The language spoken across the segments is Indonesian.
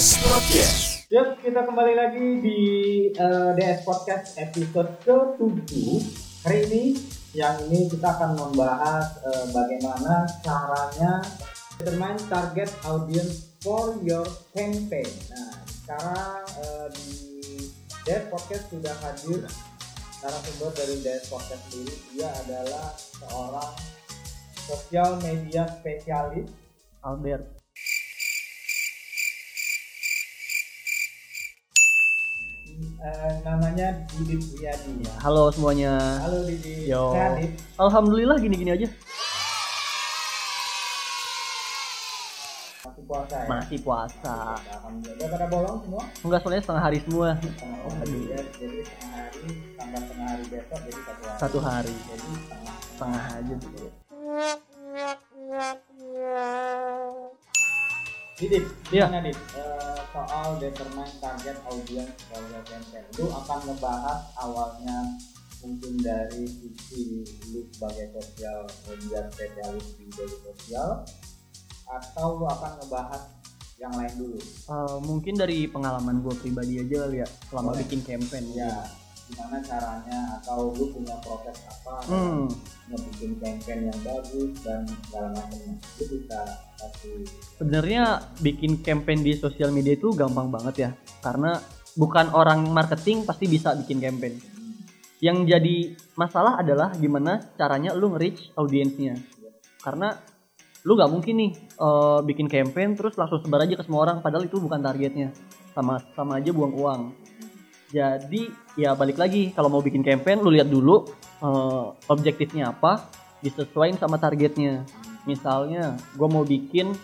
DS Podcast. Yuk, kita kembali lagi di eh, DS Podcast episode ke-7 Hari ini, yang ini kita akan membahas eh, bagaimana caranya determine target audience for your campaign. Nah, sekarang eh, di DS Podcast sudah hadir narasumber dari DS Podcast sendiri. Dia adalah seorang sosial media spesialis. Albert eh, namanya Didit Wiyadi halo semuanya Halo Didi. Yo. Sehat, alhamdulillah gini-gini aja Masih puasa ya? masih puasa Alhamdulillah. Udah pada bolong semua? enggak soalnya setengah hari semua Oh, Aduh. iya. Jadi setengah hari tambah setengah hari besok jadi satu hari. satu hari Jadi setengah. setengah aja gitu. Didit, Iya. gimana Dit? Eh, soal determine target audience for your campaign. Lu akan ngebahas awalnya mungkin dari sisi lu sebagai sosial media spesialis di media sosial atau lu akan ngebahas yang lain dulu? Eh, mungkin dari pengalaman gue pribadi aja kali ya selama Boleh. bikin campaign ya gimana caranya atau lu punya proses apa hmm. ngebikin campaign yang bagus dan segala macamnya itu bisa kasih. Sebenarnya bikin campaign di sosial media itu gampang banget ya karena bukan orang marketing pasti bisa bikin campaign. Yang jadi masalah adalah gimana caranya lu nge-reach audiensnya. Karena lu nggak mungkin nih eh, bikin campaign terus langsung sebar aja ke semua orang padahal itu bukan targetnya. Sama sama aja buang uang. Jadi ya balik lagi. Kalau mau bikin campaign lu lihat dulu eh, objektifnya apa disesuaikan sama targetnya. Misalnya gue mau bikin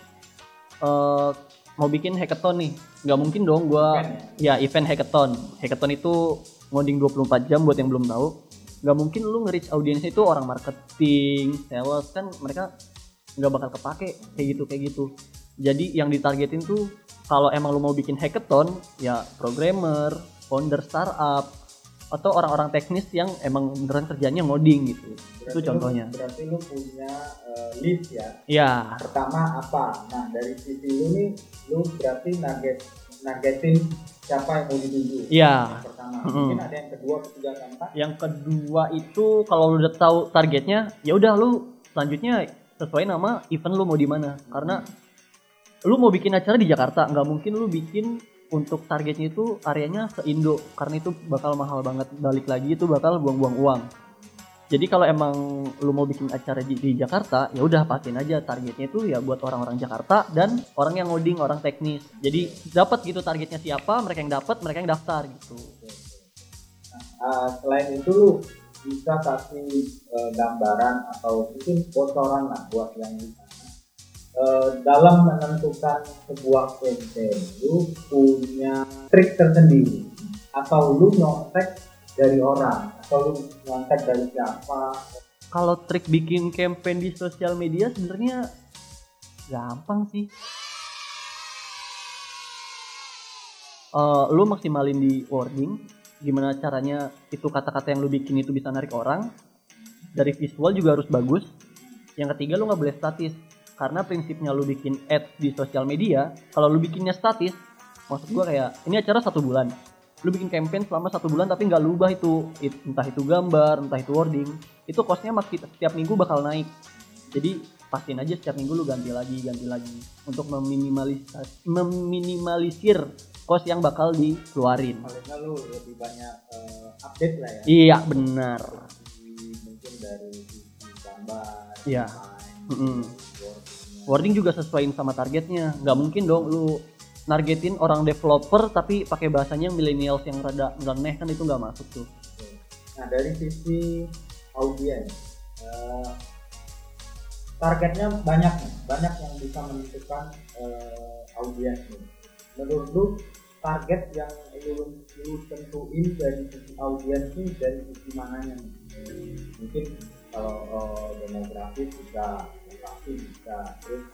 eh, mau bikin hackathon nih. Nggak mungkin dong gue Event ya? Event hackathon. Hackathon itu ngoding 24 jam buat yang belum tahu. Nggak mungkin lu nge-reach audiensnya itu orang marketing sales kan mereka nggak bakal kepake. Kayak gitu kayak gitu. Jadi yang ditargetin tuh kalau emang lu mau bikin hackathon ya programmer founder startup atau orang-orang teknis yang emang beneran kerjanya ngoding gitu. Itu Berarti contohnya. lu, berarti lu punya eh, list ya? Ya pertama apa? Nah dari sisi lu nih lu berarti nugget nuggetin siapa yang mau dituju Iya. yang pertama. Mm-mm. mungkin ada yang kedua ketiga keempat? Yang kedua itu kalau lu udah tahu targetnya ya udah lu selanjutnya sesuai nama event lu mau di mana. Karena lu mau bikin acara di Jakarta nggak mungkin lu bikin untuk targetnya itu areanya se Indo karena itu bakal mahal banget. Balik lagi itu bakal buang-buang uang. Jadi kalau emang lu mau bikin acara di, di Jakarta ya udah pastiin aja targetnya itu ya buat orang-orang Jakarta dan orang yang ngoding orang teknis. Jadi dapat gitu targetnya siapa mereka yang dapat mereka yang daftar gitu. Ah, selain itu lu bisa kasih eh, gambaran atau mungkin bocoran lah buat yang di sana Eh, dalam menentukan sebuah campaign lu punya trik tersendiri atau lu nyontek dari orang atau lu nyontek dari siapa kalau trik bikin campaign di sosial media sebenarnya gampang sih. Eh, lu maksimalin di wording, gimana caranya itu kata-kata yang lu bikin itu bisa narik orang. Dari visual juga harus bagus. Yang ketiga lu nggak boleh statis, karena prinsipnya lu bikin ads di sosial media, kalau lu bikinnya statis, maksud gua kayak ini acara satu bulan, lu bikin campaign selama satu bulan tapi nggak lu ubah itu. It- entah itu gambar entah itu wording itu costnya makin setiap minggu bakal naik. Jadi pastiin aja setiap minggu lu ganti lagi ganti lagi. Untuk meminimalis meminimalisir cost yang bakal dikeluarin. Paling lu lebih banyak eh, update lah ya. Iya benar. Mungkin dari sisi gambar Iya. desain, Mm-mm. Wording juga sesuaiin sama targetnya nggak mungkin dong lu nargetin orang developer tapi pakai bahasanya millennials yang rada nyeleneh kan itu nggak masuk tuh Nah dari sisi audiens, eh, targetnya banyak nih, banyak yang bisa menentukan eh, audiens. Menurut lu target yang lu, lu tentuin dari sisi audiens nih dari sisi mananya nih? Mungkin kalau eh, demografis bisa, lokasi bisa, terus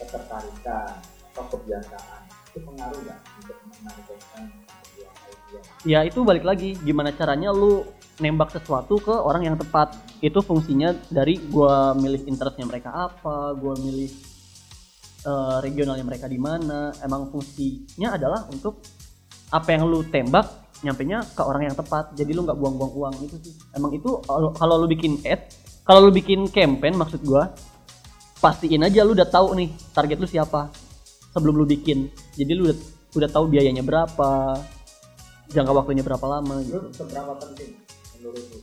ketertarikan atau kebiasaan itu pengaruh nggak untuk audiens? ya itu balik lagi gimana caranya lu nembak sesuatu ke orang yang tepat itu fungsinya dari gua milih interestnya mereka apa gua milih eh, regionalnya mereka di mana emang fungsinya adalah untuk apa yang lu tembak nyampenya ke orang yang tepat jadi lu nggak buang-buang uang itu sih emang itu kalau lu bikin ad kalau lu bikin campaign maksud gua pastiin aja lu udah tahu nih target lu siapa sebelum lu bikin jadi lu udah, udah tahu biayanya berapa jangka waktunya berapa lama gitu Lu seberapa penting menurut lu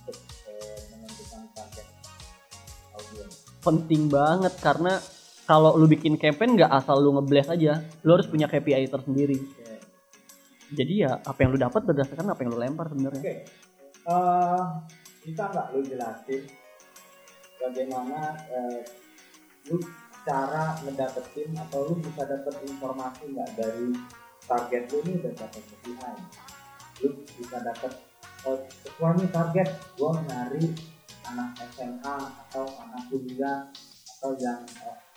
untuk eh, menentukan target audiens? penting banget karena kalau lu bikin campaign nggak asal lu ngeblast aja lu harus punya KPI tersendiri. Jadi ya apa yang lu dapat berdasarkan apa yang lu lempar sebenarnya. Oke, Eh, bisa nggak lu jelasin bagaimana eh, lu cara ngedapetin atau lu bisa dapet informasi nggak dari target lu ini udah dapet KPI lu bisa dapet oh, nih target gua nyari anak SMA atau anak kuliah atau yang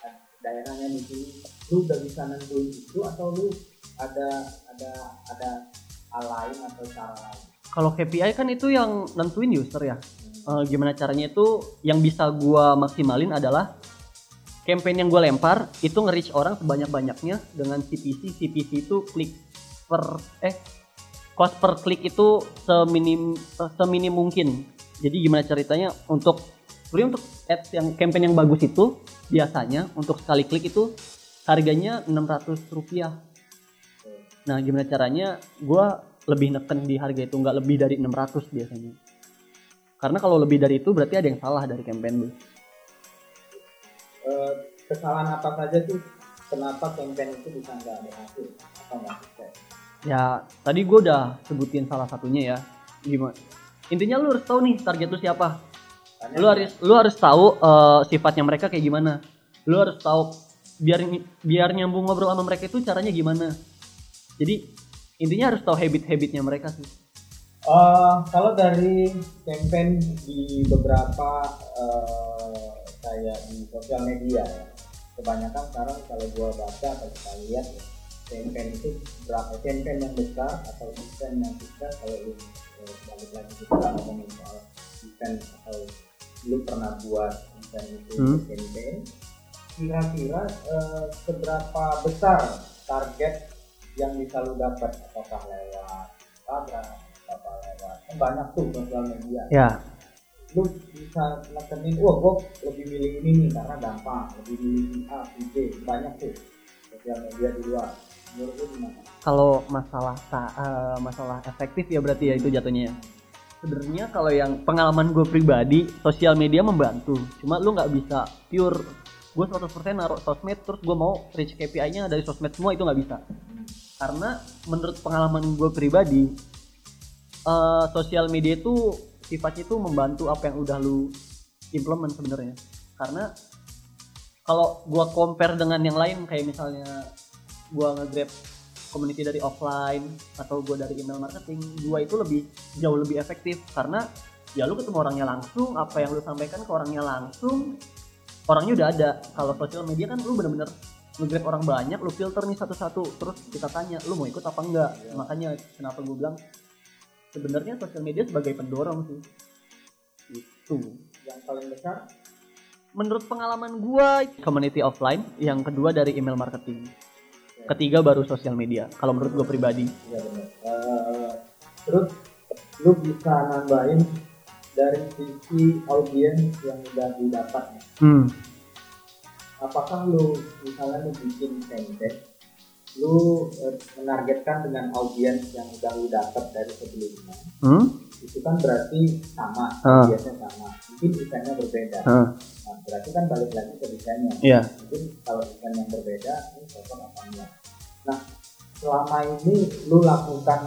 eh, daerahnya di sini. Lu udah bisa nentuin itu atau lu ada ada ada hal lain atau cara lain? Kalau KPI kan itu yang nentuin user ya. Eh, gimana caranya itu yang bisa gua maksimalin adalah campaign yang gua lempar itu nge-reach orang sebanyak-banyaknya dengan CPC CPC itu klik per eh cost per klik itu seminim eh, seminim mungkin. Jadi gimana ceritanya untuk sebenarnya untuk ads yang campaign yang bagus itu biasanya untuk sekali klik itu harganya 600 rupiah nah gimana caranya gua lebih neken di harga itu nggak lebih dari 600 biasanya. Karena kalau lebih dari itu berarti ada yang salah dari campaign lu. Eh, kesalahan apa saja sih? Kenapa campaign itu bisa nggak berhasil atau nggak sukses? Ya tadi gue udah sebutin salah satunya ya. Gimana? Intinya lu harus tahu nih target lu siapa. Tanya lu harus lu harus tahu eh, sifatnya mereka kayak gimana. Lu harus tahu biar biar nyambung ngobrol sama mereka itu caranya gimana jadi intinya harus tahu habit-habitnya mereka sih Eh, kalau dari campaign di beberapa eh, kayak di sosial media ya, kebanyakan sekarang kalau gua baca atau kita lihat ya, campaign itu berapa campaign yang besar atau event yang sukses kalau lu eh, balik lagi kita ngomongin soal event atau lu pernah buat event itu Hmm. campaign kira-kira eh, seberapa besar target yang bisa lu dapat apakah lewat Instagram apa lewat kan banyak tuh sosial media. Ya. Lu bisa nekenin wah gua lebih milih ini nih karena gampang lebih milih A B banyak tuh sosial media di luar. Menurut lu gimana? Kalau masalah sa- eh, masalah efektif ya berarti ya itu jatuhnya ya. sebenarnya kalau yang pengalaman gue pribadi sosial media membantu. Cuma lu nggak bisa pure. Gue 100% naruh sosmed terus gue mau reach KPI-nya dari sosmed semua itu nggak bisa karena menurut pengalaman gue pribadi eh, sosial media itu sifatnya itu membantu apa yang udah lu implement sebenarnya. Karena kalau gua compare dengan yang lain kayak misalnya gua nge-grab community dari offline atau gua dari email marketing gua itu lebih jauh lebih efektif. Karena ya lu ketemu orangnya langsung apa yang lu sampaikan ke orangnya langsung orangnya udah ada. Kalau sosial media kan lu bener-bener nge-grab orang banyak lu filter nih satu-satu. Terus kita tanya lu mau ikut apa enggak? Makanya kenapa gue bilang sebenarnya sosial media sebagai pendorong sih. Itu. Yang paling besar? Menurut pengalaman gua community offline. Yang kedua dari email marketing. Ketiga baru sosial media kalau menurut gue pribadi. Iya benar. Eh, terus lu bisa nambahin dari sisi audiens yang udah didapat nih. hmm. Apakah lu misalnya lu bikin campaign lu eh, menargetkan dengan audiens yang udah lu dapat dari sebelumnya Hmm? itu kan berarti sama Ah. audiensnya sama mungkin eventnya berbeda Hah. nah, berarti kan balik lagi ke desainnya Iya. mungkin kalau event yang berbeda ini cocok apa enggak nah selama ini lu lakukan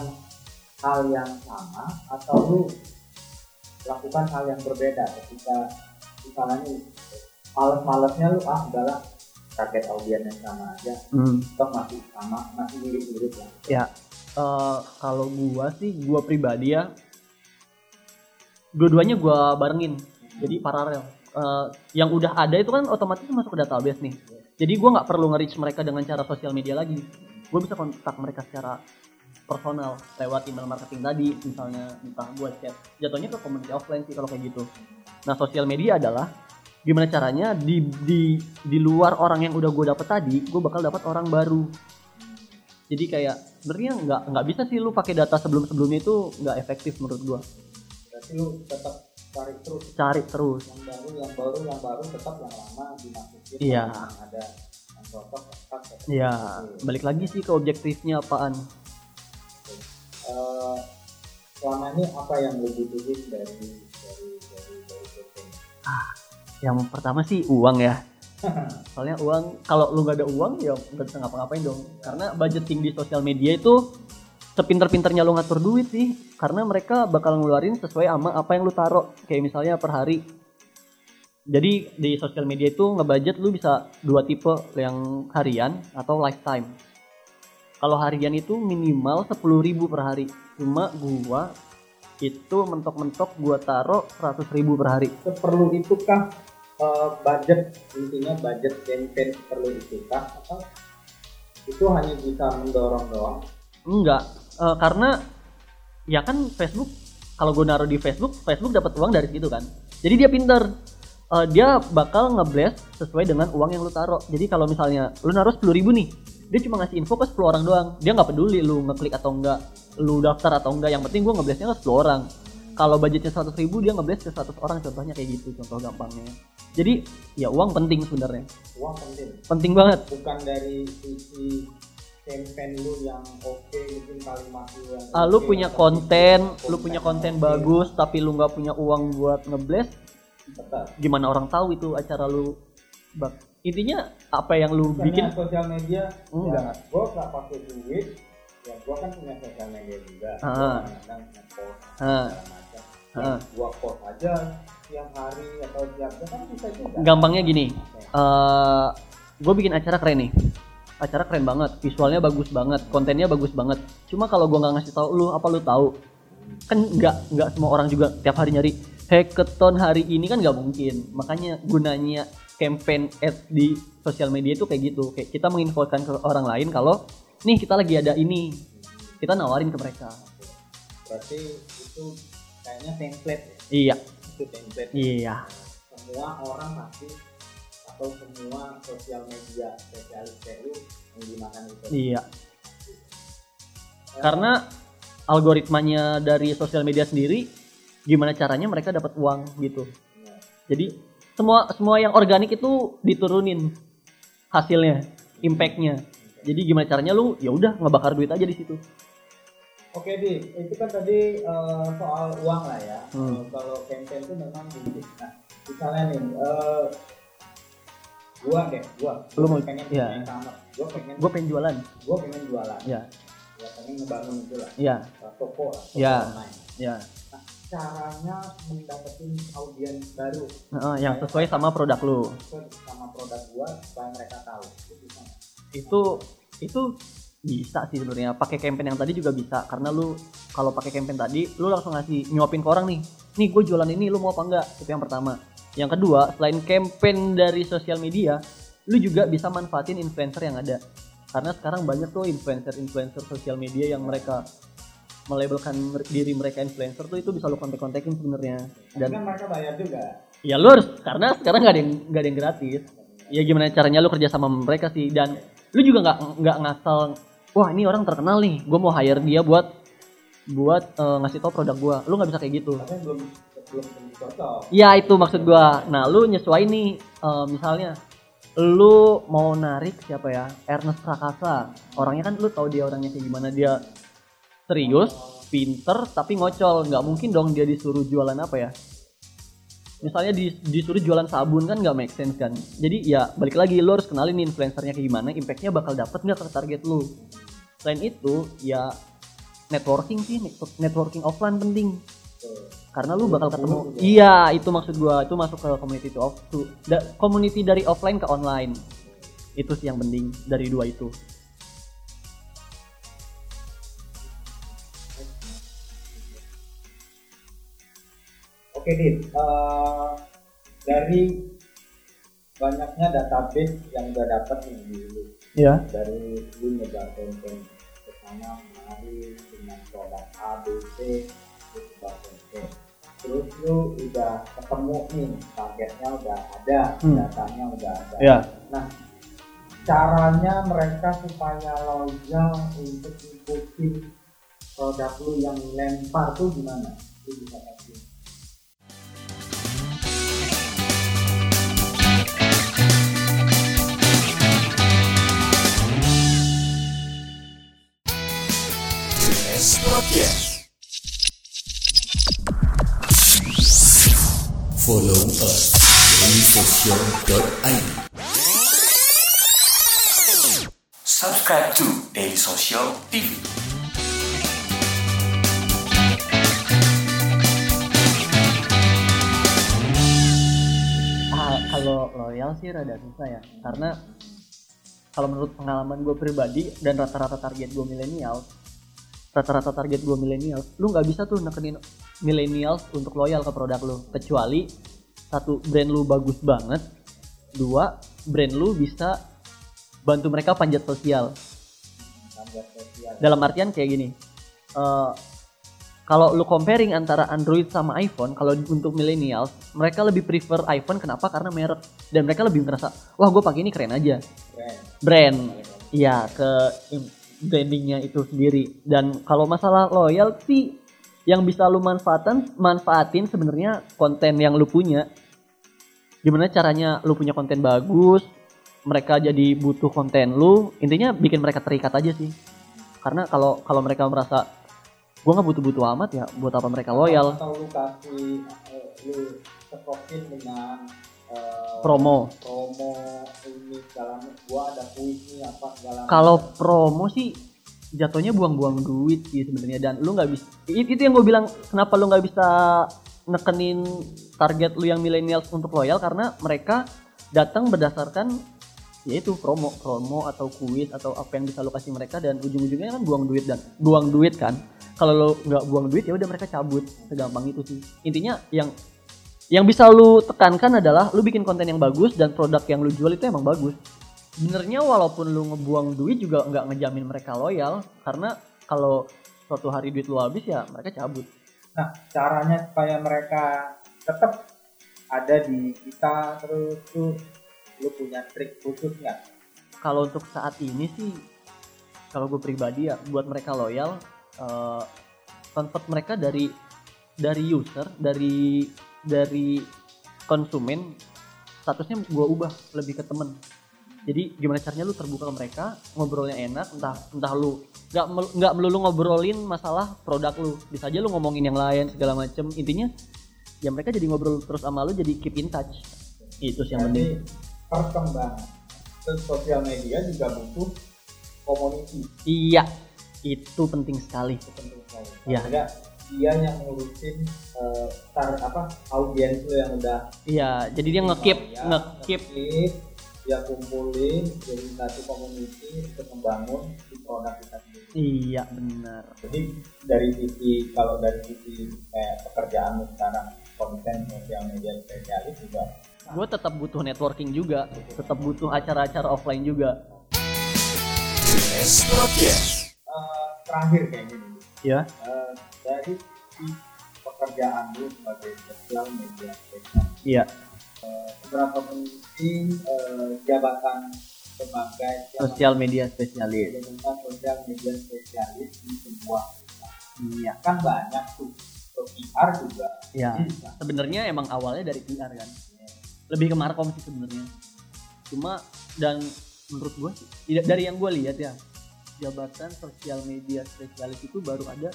hal yang sama atau lu lakukan hal yang berbeda ketika misalnya males-malesnya lu ah udahlah target audiens yang sama aja Hmm. toh masih sama masih mirip-mirip lah Ya, eh, kalau gua sih gua pribadi ya, dua-duanya gua barengin, jadi paralel. Eh, yang udah ada itu kan otomatis masuk ke database nih. Jadi gua nggak perlu nge-reach mereka dengan cara sosial media lagi. Gue bisa kontak mereka secara personal lewat email marketing tadi, misalnya entah buat chat. Jatuhnya ke community offline sih kalau kayak gitu. Nah, sosial media adalah gimana caranya di di di luar orang yang udah gue dapet tadi gue bakal dapat orang baru. Jadi kayak sebenarnya nggak nggak bisa sih lu pakai data sebelum sebelumnya itu nggak efektif menurut gue berarti lu tetap cari terus. Cari terus. Yang baru yang baru yang baru tetap yang lama dimasukin. Iya. yang ada yang cocok tetap ya Oke. balik lagi sih ke objektifnya apaan. Eh, selama ini apa yang lu butuhin dari dari dari dari campaign? Yang pertama sih uang ya. Soalnya uang kalau lu nggak ada uang ya nggak bisa ngapa-ngapain dong. Karena budgeting di sosial media itu sepinter-pinternya lu ngatur duit sih. Karena mereka bakal ngeluarin sesuai sama apa yang lu taruh. Kayak misalnya per hari. Jadi di sosial media itu ngebudget lu bisa dua tipe. Yang harian atau lifetime. Kalau harian itu minimal 10.000 per hari. Cuma gua itu mentok-mentok gua taruh 100.000 per hari Seperlu itukah eh, budget intinya budget campaign perlu itukah atau itu hanya bisa mendorong doang? Enggak, eh, karena ya kan Facebook kalau gue naruh di Facebook, Facebook dapat uang dari situ kan. Jadi dia pinter, Eh, dia bakal ngeblast sesuai dengan uang yang lu taruh. Jadi kalau misalnya lu naruh 10.000 ribu nih, dia cuma ngasih info ke 10 orang doang. Dia nggak peduli lu ngeklik atau enggak, lu daftar atau enggak. Yang penting gue ngeblastnya ke 10 orang. Kalau budgetnya 100.000 ribu, dia ngeblast ke 100 orang. Contohnya kayak gitu, contoh gampangnya. Jadi ya uang penting sebenarnya, Uang penting. penting banget. Bukan dari sisi campaign lu yang oke mungkin kalimat lu yang Ah, lu punya konten, sisi lu punya konten konten oke, bagus, tapi lu nggak punya uang buat ngeblast, tetap. gimana orang tahu itu acara lu bak intinya apa yang lu Karena bikin sosial media Enggak. ya, gua nggak pakai duit ya gua kan punya sosial media juga. Gua kadang nge-post Ah. Ya, gua post aja tiap hari atau tiap jam kan bisa juga. Gampangnya gini Oke. eh gue bikin acara keren nih. Acara keren banget visualnya bagus banget kontennya bagus banget. Cuma kalau gue nggak ngasih tahu lu apa lu tahu? Kan nggak nggak semua orang juga tiap hari nyari. Hackathon hari ini kan nggak mungkin. Makanya gunanya campaign ads di sosial media itu kayak gitu. Kayak kita menginfokan ke orang lain kalau nih kita lagi ada ini. Kita nawarin ke mereka. Berarti itu kayaknya template ya? Iya. Itu template. Iya. Semua orang pasti atau semua sosial media spesialis lu menggunakan itu. Iya. Karena algoritmanya dari sosial media sendiri gimana caranya mereka dapat uang gitu. Ya. jadi semua semua yang organik itu diturunin hasilnya impactnya jadi gimana caranya lu ya udah ngebakar duit aja di situ Oke di, itu kan tadi eh, soal uang lah ya. Hmm. Eh, kalau campaign itu memang gitu. Nah, misalnya nih, eh, gua deh, gua, Lu gua mau- pengen iya. punya e-commerce. gua pengen, gue pengen jualan gua pengen jualan, ya gua pengen ngebangun itu lah, ya eh, toko lah, toko Iya. online. ya Caranya mendapatkan audiens baru Heeh, yang sesuai sama produk lu sesuai sama produk gua supaya mereka tahu. Itu bisa nggak? Itu itu bisa sih sebenarnya. Pakai campaign yang tadi juga bisa. Karena lu kalau pakai campaign tadi lu langsung ngasih nyuapin ke orang nih. Nih gue jualan ini lu mau apa enggak? Itu yang pertama. Yang kedua selain campaign dari sosial media lu juga bisa manfaatin influencer yang ada. Karena sekarang banyak tuh influencer-influencer sosial media yang mereka melabelkan diri mereka influencer tuh itu bisa lu kontak-kontakin sebenarnya. Dan kan mereka bayar juga. ya lu harus karena sekarang nggak ada yang nggak ada yang gratis. Ya gimana caranya lu kerja sama mereka sih. Dan lu juga nggak nggak ngasal wah ini orang terkenal nih gue mau hire dia buat buat eh, ngasih tau produk gua. Lu nggak bisa kayak gitu. Tapi belum belum tentu cocok. ya itu maksud gua. Nah lu nyesuaiin nih eh, misalnya lu mau narik siapa ya? Ernest Prakasa. Orangnya kan lu tahu dia orangnya kayak gimana. Dia serius pinter tapi ngocol. Nggak mungkin dong dia disuruh jualan apa ya misalnya dis- disuruh jualan sabun kan nggak make sense kan. Jadi ya balik lagi lu harus kenalin nih influencernya kayak gimana impactnya bakal dapet nggak ke target lu selain itu ya networking sih net- networking offline penting. Karena lu bakal ketemu juga. iya itu maksud gua itu masuk ke community to off to da, community dari offline ke online. Itu sih yang penting dari dua itu Oke Dit, Eh, dari banyaknya database yang udah dapat nih di lu ya dari lu nyebar konten ke sana kemari dengan produk A, B, C, sebar konten. terus lu udah ketemu nih targetnya udah ada Hmm. datanya udah ada. Ya caranya mereka supaya loyal untuk ikutin produk lu yang lempar tuh gimana? Lu bisa kasih Follow us dailysocial.id Subscribe to Daily Social TV. Ah, kalau loyal sih rada susah ya. Karena kalau menurut pengalaman gue pribadi dan rata-rata target gue milenial rata-rata target gue milenial lu nggak bisa tuh nekenin milenial untuk loyal ke produk lu. Kecuali satu brand lu bagus banget. Dua brand lu bisa bantu mereka panjat sosial. Dalam artian kayak gini eh, kalau lu comparing antara Android sama iPhone kalau untuk millennials mereka lebih prefer iPhone. Kenapa? Karena merek. Dan mereka lebih ngerasa wah gue pakai ini keren aja. Brand brand. Iya ke brandingnya itu sendiri. Dan kalau masalah loyalty yang bisa lu manfaatkan manfaatin sebenarnya konten yang lu punya. Gimana caranya lu punya konten bagus mereka jadi butuh konten lu intinya bikin mereka terikat aja sih. Karena kalau kalau mereka merasa gua nggak butuh-butuh amat ya buat apa mereka loyal? Atau lu kasih eh, lu dengan eh, promo. promo ini segala gua ada kuis nih apa segala kalau promo sih jatuhnya buang-buang duit sih sebenarnya. Dan lu nggak bisa itu yang gue bilang kenapa lu nggak bisa nekenin target lu yang millennials untuk loyal? Karena mereka datang berdasarkan yaitu promo promo atau kuis atau apa yang bisa lu kasih mereka. Dan ujung-ujungnya kan buang duit dan buang duit kan. Kalau lu nggak buang duit ya udah mereka cabut. Segampang itu sih. Intinya yang yang bisa lu tekankan adalah lu bikin konten yang bagus dan produk yang lu jual itu emang bagus. Sebenarnya walaupun lu ngebuang duit juga nggak ngejamin mereka loyal karena kalau suatu hari duit lu habis ya mereka cabut. Nah caranya supaya mereka tetap ada di kita terus tuh lu punya trik khusus nggak? Kalau untuk saat ini sih kalau gue pribadi ya buat mereka loyal eh, convert mereka dari dari user dari dari konsumen statusnya gue ubah lebih ke temen. Jadi gimana caranya lu terbuka ke mereka ngobrolnya enak entah entah lu nggak nggak melulu ngobrolin masalah produk lu. Bisa aja lu ngomongin yang lain segala macem. Intinya ya mereka jadi ngobrol terus sama lu jadi keep in touch. Itu sih yang penting. perkembangan terus sosial media juga butuh community iya itu penting sekali. Itu penting sekali. Iya. Dia yang ngurusin eh, tar apa audiens lu yang udah Iya, jadi dia nge-keep Ya, nge-keep nge-keep, dia kumpulin jadi satu community untuk membangun di produk kita sendiri Iya, benar. jadi dari sisi kalau dari sisi kayak pekerjaan sekarang konten sosial media spesialis juga Gue tetap butuh networking juga, tetap butuh acara-acara offline juga. Podcast. Terakhir kayak gini Ya. Eh, dari pekerjaan lu sebagai sosial media Iya. seberapa penting eh, jabatan sebagai Sosial media spesialis. jabatan sosial media spesialis di sebuah Iya. kan banyak tuh PR juga Iya. bisa Sebenarnya emang awalnya dari PR kan. Lebih ke markom sih sebenarnya. Cuma dan menurut gue sih tidak dari yang gue lihat ya jabatan sosial media spesialis itu baru ada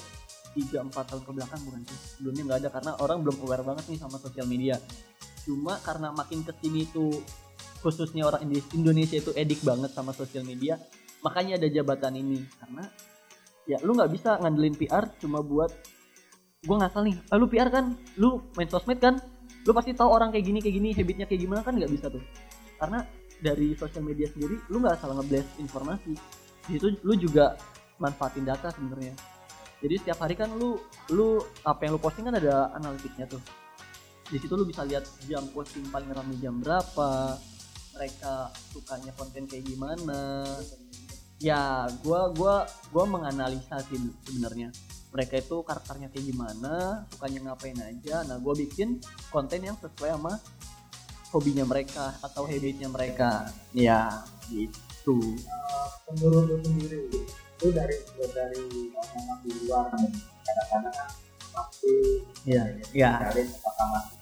3-4 tahun ke belakang bukan sih sebelumnya nggak ada karena orang belum aware banget nih sama sosial media. Cuma karena makin ke sini tuh khususnya orang Indonesia itu edik banget sama sosial media makanya ada jabatan ini. Karena ya lu nggak bisa ngandelin PR cuma buat gue ngasal nih ah, lu PR kan? Lu main sosmed kan? Lu pasti tahu orang kayak gini kayak gini habitnya kayak gimana kan nggak bisa tuh. Karena dari sosial media sendiri lu nggak salah ngeblast informasi di situ lu juga manfaatin data sebenarnya. Jadi setiap hari kan lu lu apa yang lu posting kan ada analitiknya tuh. Di situ lu bisa lihat jam posting paling ramai jam berapa mereka sukanya konten kayak gimana. Ya gua gua gua menganalisa sih sebenarnya. Mereka itu karakternya kayak gimana sukanya ngapain aja. Nah gue bikin konten yang sesuai sama hobinya mereka atau habitnya mereka. Ya gitu menurut lu sendiri itu dari dari orang di luar kadang-kadang kan pasti Iya, iya. cari apakah masih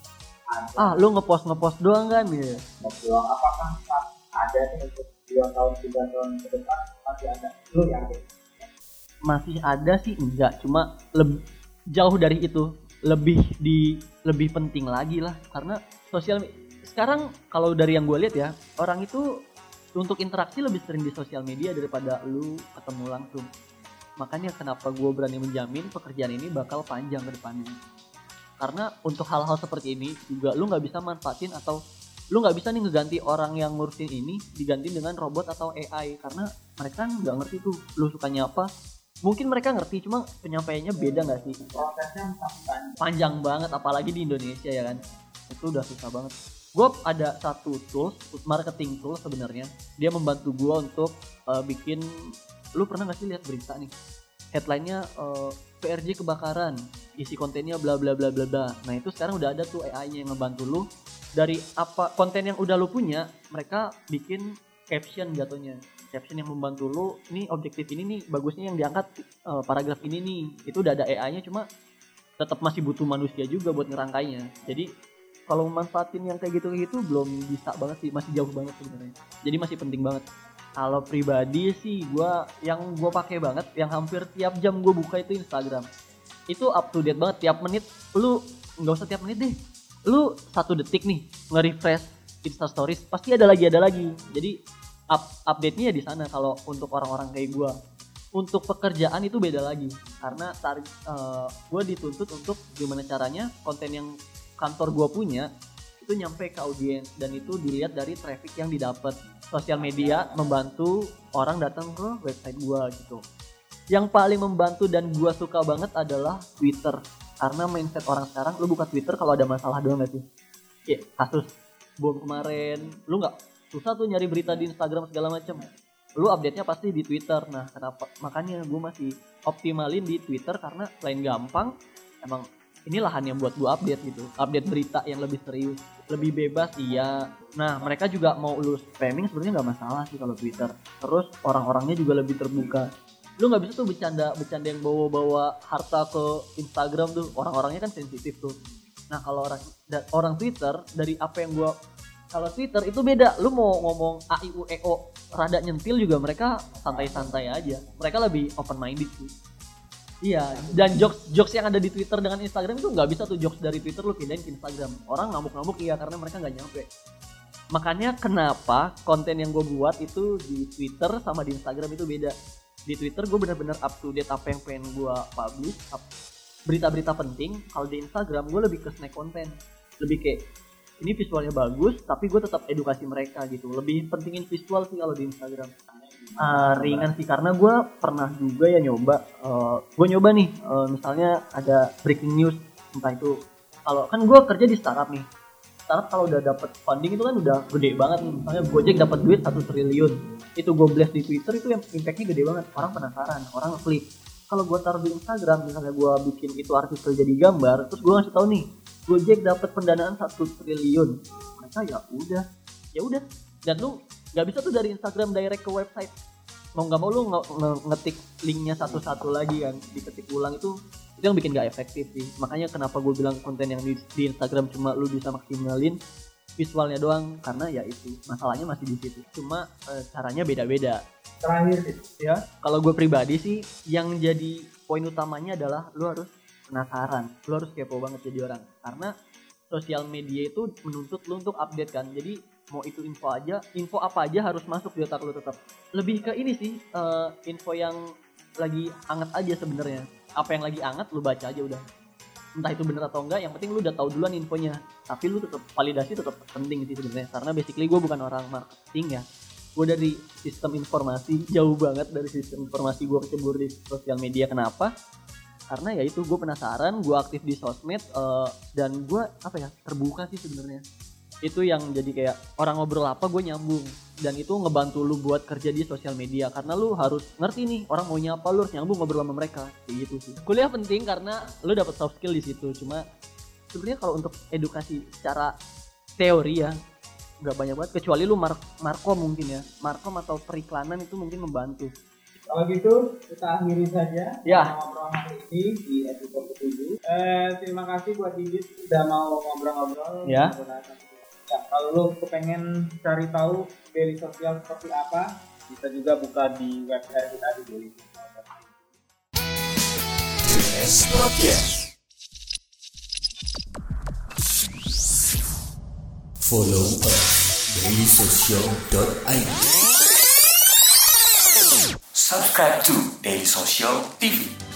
ada? Ah lu ngepost ngepost doang kan ya peluang apakah masih ada nih untuk dua tahun tiga tahun ke depan? Masih ada? Lu yakin masih ada sih enggak. Cuma leb- jauh dari itu lebih di lebih penting lagi lah. Karena sosial sekarang kalau dari yang gue lihat ya orang itu untuk interaksi lebih sering di sosial media daripada lu ketemu langsung. Makanya kenapa gue berani menjamin pekerjaan ini bakal panjang ke depannya. Karena untuk hal-hal seperti ini juga lu nggak bisa manfaatin atau lu nggak bisa nih ngeganti orang yang ngurusin ini diganti dengan robot atau AI karena mereka nggak ngerti tuh lu sukanya apa. Mungkin mereka ngerti cuma penyampaiannya beda nggak sih? Prosesnya panjang. Panjang banget apalagi di Indonesia ya kan. Itu udah susah banget gue ada satu tools marketing tool sebenarnya. Dia membantu gue untuk uh, bikin lu pernah gak sih lihat berita nih? Headline-nya uh, PRJ kebakaran isi kontennya bla bla bla bla bla. Nah itu sekarang udah ada tuh AI-nya yang ngebantu lu. Dari apa konten yang udah lu punya mereka bikin caption jatuhnya. Caption yang membantu lu ini objektif ini nih bagusnya yang diangkat uh, paragraf ini nih. Itu udah ada AI-nya cuma tetap masih butuh manusia juga buat ngerangkainya. Jadi kalau memanfaatin yang kayak gitu gitu belum bisa banget sih masih jauh banget sebenarnya. Jadi masih penting banget. Kalau pribadi sih gua yang gue pakai banget yang hampir tiap jam gue buka itu Instagram. Itu up to date banget tiap menit lu nggak usah tiap menit deh. Lu satu detik nih nge-refresh Insta Stories pasti ada lagi ada lagi. Jadi up update-nya ya di sana kalau untuk orang-orang kayak gua. Untuk pekerjaan itu beda lagi karena tarik gue dituntut untuk gimana caranya konten yang kantor gue punya itu nyampe ke audiens dan itu dilihat dari traffic yang didapat. Sosial media membantu orang datang ke website gue gitu. Yang paling membantu dan gue suka banget adalah Twitter. Karena mindset orang sekarang lu buka Twitter kalau ada masalah doang gak sih? Ya kasus bom kemarin. Lu nggak susah tuh nyari berita di Instagram segala macam lu update nya pasti di Twitter. Nah kenapa? Makanya gue masih optimalin di Twitter karena selain gampang emang ini lahan yang buat gue update gitu. Update berita yang lebih serius lebih bebas iya. Nah mereka juga mau lu spamming sebenarnya nggak masalah sih kalau Twitter. Terus orang-orangnya juga lebih terbuka. Lu nggak bisa tuh bercanda bercanda yang bawa-bawa harta ke Instagram tuh. Orang-orangnya kan sensitif tuh. Nah kalau orang orang Twitter dari apa yang gua kalau Twitter itu beda. Lu mau ngomong a i u e o rada nyentil juga mereka santai-santai aja. Mereka lebih open minded sih Iya, dan jokes jokes yang ada di Twitter dengan Instagram itu nggak bisa tuh jokes dari Twitter lu pindahin ke Instagram. Orang ngamuk-ngamuk iya karena mereka nggak nyampe. Makanya kenapa konten yang gue buat itu di Twitter sama di Instagram itu beda. Di Twitter gue bener-bener up to date apa yang pengen gue publish, berita-berita penting. Kalau di Instagram gue lebih ke snack konten, lebih kayak ini visualnya bagus, tapi gue tetap edukasi mereka gitu. Lebih pentingin visual sih kalau di Instagram. Ah, ringan sih karena gue pernah juga ya nyoba gue nyoba nih eh, misalnya ada breaking news entah itu kalau kan gue kerja di startup nih startup kalau udah dapat funding itu kan udah gede banget nih misalnya Gojek dapat duit satu triliun itu gue blast di Twitter itu yang impactnya gede banget orang penasaran orang klik kalau gue taruh di Instagram misalnya gue bikin itu artikel jadi gambar terus gue ngasih tahu nih Gojek dapat pendanaan satu triliun. Mereka ya udah? Ya udah. Dan lu nggak bisa tuh dari Instagram direct ke website. Mau nggak mau lu nge- nge- ngetik linknya satu-satu lagi kan diketik ulang itu itu yang bikin gak efektif sih. Makanya kenapa gue bilang konten yang di, di Instagram cuma lu bisa maksimalin visualnya doang. Karena ya itu masalahnya masih di situ. Cuma eh, caranya beda-beda. Terakhir sih. Ya kalau gue pribadi sih yang jadi poin utamanya adalah lu harus penasaran. Lu harus kepo banget jadi orang. Karena sosial media itu menuntut lu untuk update kan. Jadi mau itu info aja info apa aja harus masuk di otak lu tetap. Lebih ke ini sih eh, info yang lagi hangat aja sebenarnya. Apa yang lagi hangat lu baca aja udah. Entah itu bener atau enggak yang penting lu udah tahu duluan infonya. Tapi lu tetap validasi tetap penting sih sebenarnya. Karena basically gue bukan orang marketing ya. Gue dari sistem informasi jauh banget dari sistem informasi gue kecebur di sosial media. Kenapa karena ya itu gue penasaran gue aktif di sosmed eh, dan gue apa ya terbuka sih sebenarnya. Itu yang jadi kayak orang ngobrol apa gue nyambung. Dan itu ngebantu lu buat kerja di sosial media karena lu harus ngerti nih orang maunya apa lu harus nyambung ngobrol sama mereka kayak gitu sih. Kuliah penting karena lu dapat soft skill di situ cuma sebenarnya kalau untuk edukasi secara teori ya nggak banyak banget kecuali lu mar markom mungkin ya. Markom atau periklanan itu mungkin membantu Kalau gitu kita akhiri saja Ya. ngobrol hari ini di episode ketujuh. Eh, terima kasih buat Didit sudah mau ngobrol-ngobrol. Ya. Ya, kalau lu kepengen cari tahu daily sosial seperti apa, bisa juga buka di website kita di daily Podcast. Follow us dailysocial.id. Subscribe to Daily Social TV.